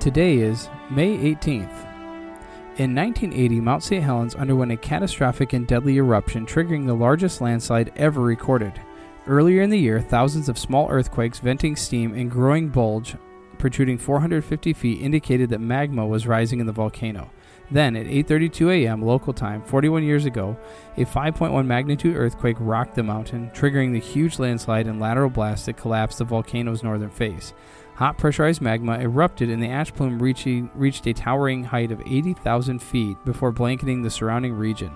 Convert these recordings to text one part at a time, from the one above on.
Today is May 18th. In 1980, Mount St. Helens underwent a catastrophic and deadly eruption, triggering the largest landslide ever recorded. Earlier in the year, thousands of small earthquakes venting steam and growing bulge protruding 450 feet indicated that magma was rising in the volcano. Then, at 8:32 a.m. local time, 41 years ago, a 5.1 magnitude earthquake rocked the mountain, triggering the huge landslide and lateral blast that collapsed the volcano's northern face. Hot pressurized magma erupted and the ash plume reaching, reached a towering height of 80,000 feet before blanketing the surrounding region.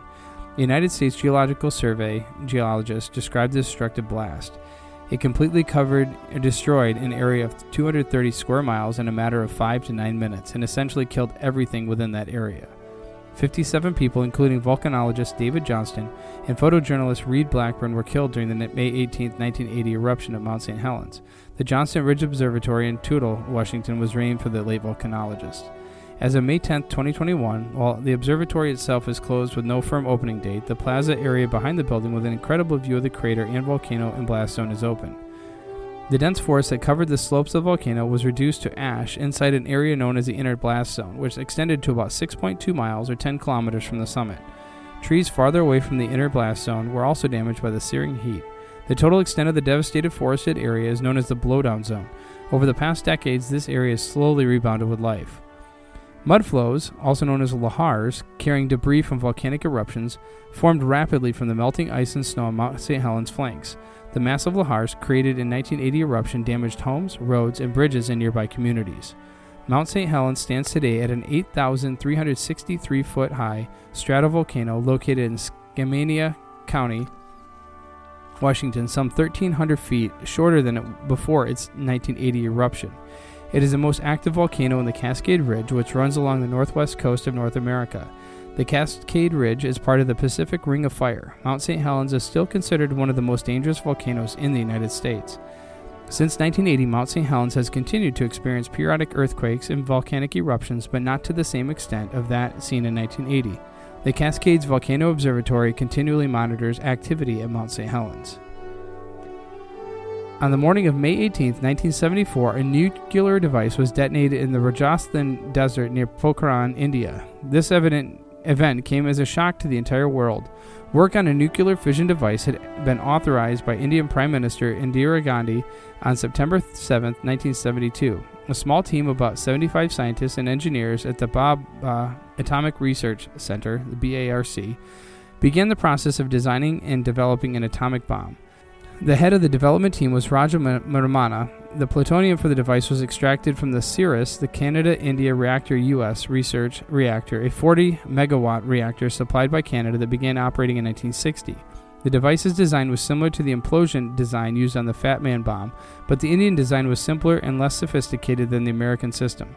The United States Geological Survey geologists described the destructive blast. It completely covered and destroyed an area of 230 square miles in a matter of 5 to 9 minutes and essentially killed everything within that area. 57 people, including volcanologist David Johnston and photojournalist Reid Blackburn, were killed during the May 18, 1980 eruption of Mount St. Helens. The Johnston Ridge Observatory in Toutle, Washington, was named for the late volcanologist. As of May 10, 2021, while the observatory itself is closed with no firm opening date, the plaza area behind the building with an incredible view of the crater and volcano and blast zone is open. The dense forest that covered the slopes of the volcano was reduced to ash inside an area known as the inner blast zone, which extended to about 6.2 miles or 10 kilometers from the summit. Trees farther away from the inner blast zone were also damaged by the searing heat. The total extent of the devastated forested area is known as the blowdown zone. Over the past decades, this area has slowly rebounded with life. Mud flows, also known as lahars, carrying debris from volcanic eruptions, formed rapidly from the melting ice and snow on Mount St. Helens flanks. The massive lahars created in 1980 eruption damaged homes, roads, and bridges in nearby communities. Mount St. Helens stands today at an 8,363 foot high stratovolcano located in Skamania County, Washington, some 1,300 feet shorter than before its 1980 eruption. It is the most active volcano in the Cascade Ridge, which runs along the northwest coast of North America. The Cascade Ridge is part of the Pacific Ring of Fire. Mount St. Helens is still considered one of the most dangerous volcanoes in the United States. Since 1980, Mount St. Helens has continued to experience periodic earthquakes and volcanic eruptions, but not to the same extent of that seen in 1980. The Cascades Volcano Observatory continually monitors activity at Mount St. Helens. On the morning of May 18, 1974, a nuclear device was detonated in the Rajasthan desert near Pokhran, India. This evident event came as a shock to the entire world. Work on a nuclear fission device had been authorized by Indian Prime Minister Indira Gandhi on September 7, 1972. A small team of about 75 scientists and engineers at the Bhabha uh, Atomic Research Center, the BARC, began the process of designing and developing an atomic bomb. The head of the development team was Raja Ramanna. The plutonium for the device was extracted from the CIRUS, the Canada India Reactor US research reactor, a 40 megawatt reactor supplied by Canada that began operating in 1960. The device's design was similar to the implosion design used on the Fat Man bomb, but the Indian design was simpler and less sophisticated than the American system.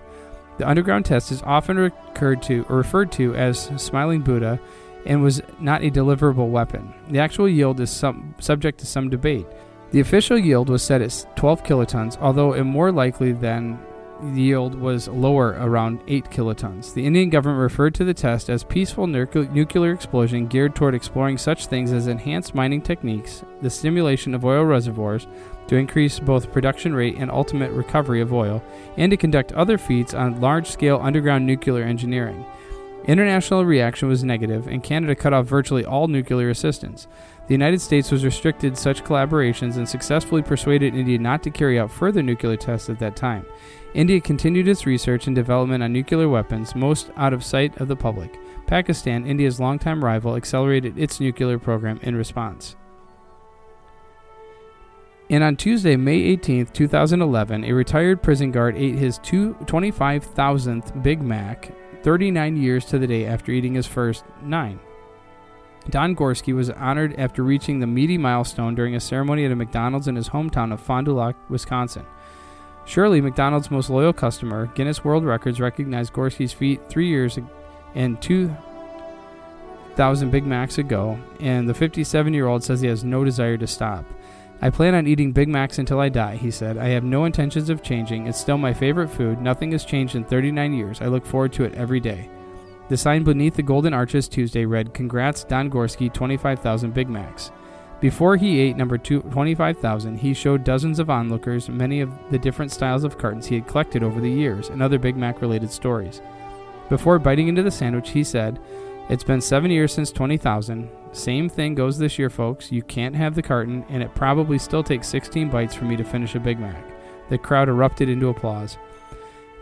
The underground test is often recurred to or referred to as Smiling Buddha and was not a deliverable weapon. The actual yield is some, subject to some debate. The official yield was set at 12 kilotons, although it more likely than the yield was lower, around 8 kilotons. The Indian government referred to the test as peaceful nuclear explosion geared toward exploring such things as enhanced mining techniques, the stimulation of oil reservoirs to increase both production rate and ultimate recovery of oil, and to conduct other feats on large scale underground nuclear engineering. International reaction was negative, and Canada cut off virtually all nuclear assistance. The United States was restricted such collaborations and successfully persuaded India not to carry out further nuclear tests at that time. India continued its research and development on nuclear weapons, most out of sight of the public. Pakistan, India's longtime rival, accelerated its nuclear program in response. And on Tuesday, May 18, 2011, a retired prison guard ate his 25,000th Big Mac 39 years to the day after eating his first nine. Don Gorske was honored after reaching the meaty milestone during a ceremony at a McDonald's in his hometown of Fond du Lac, Wisconsin. Surely, McDonald's most loyal customer, Guinness World Records recognized Gorske's feat three years and 2,000 Big Macs ago, and the 57 year old says he has no desire to stop. I plan on eating Big Macs until I die, he said. I have no intentions of changing. It's still my favorite food. Nothing has changed in 39 years. I look forward to it every day. The sign beneath the Golden Arches Tuesday read, Congrats, Don Gorske, 25,000 Big Macs. Before he ate number 25,000, he showed dozens of onlookers many of the different styles of cartons he had collected over the years and other Big Mac related stories. Before biting into the sandwich, he said, It's been seven years since 20,000. Same thing goes this year, folks. You can't have the carton, and it probably still takes 16 bites for me to finish a Big Mac. The crowd erupted into applause.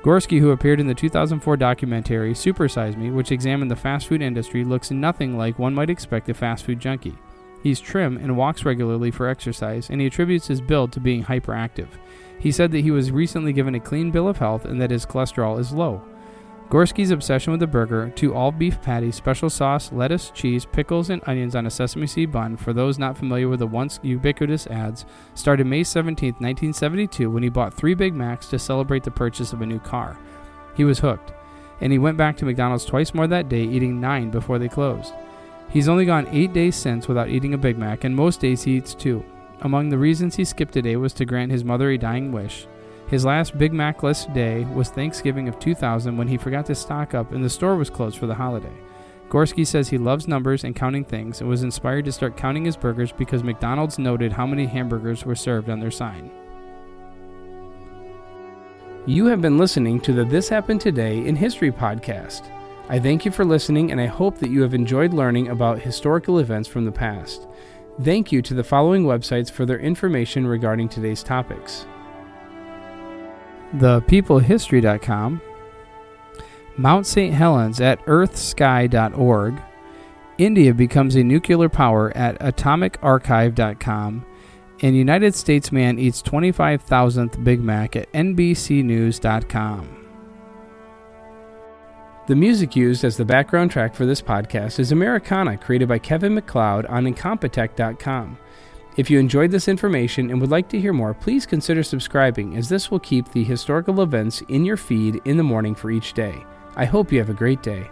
Gorske, who appeared in the 2004 documentary Supersize Me, which examined the fast food industry, looks nothing like one might expect a fast food junkie. He's trim and walks regularly for exercise, and he attributes his build to being hyperactive. He said that he was recently given a clean bill of health and that his cholesterol is low. Gorske's obsession with the burger, two all beef patties, special sauce, lettuce, cheese, pickles, and onions on a sesame seed bun, for those not familiar with the once ubiquitous ads, started May 17, 1972, when he bought three Big Macs to celebrate the purchase of a new car. He was hooked, and he went back to McDonald's twice more that day, eating nine before they closed. He's only gone eight days since without eating a Big Mac, and most days he eats two. Among the reasons he skipped a day was to grant his mother a dying wish. His last Big Mac list day was Thanksgiving of 2000 when he forgot to stock up and the store was closed for the holiday. Gorske says he loves numbers and counting things and was inspired to start counting his burgers because McDonald's noted how many hamburgers were served on their sign. You have been listening to the This Happened Today in History podcast. I thank you for listening, and I hope that you have enjoyed learning about historical events from the past. Thank you to the following websites for their information regarding today's topics thepeoplehistory.com, Mount St. Helens at earthsky.org, India becomes a nuclear power at atomicarchive.com, and United States man eats 25,000th Big Mac at NBCnews.com. The music used as the background track for this podcast is Americana, created by Kevin MacLeod on Incompetech.com. If you enjoyed this information and would like to hear more, please consider subscribing, as this will keep the historical events in your feed in the morning for each day. I hope you have a great day.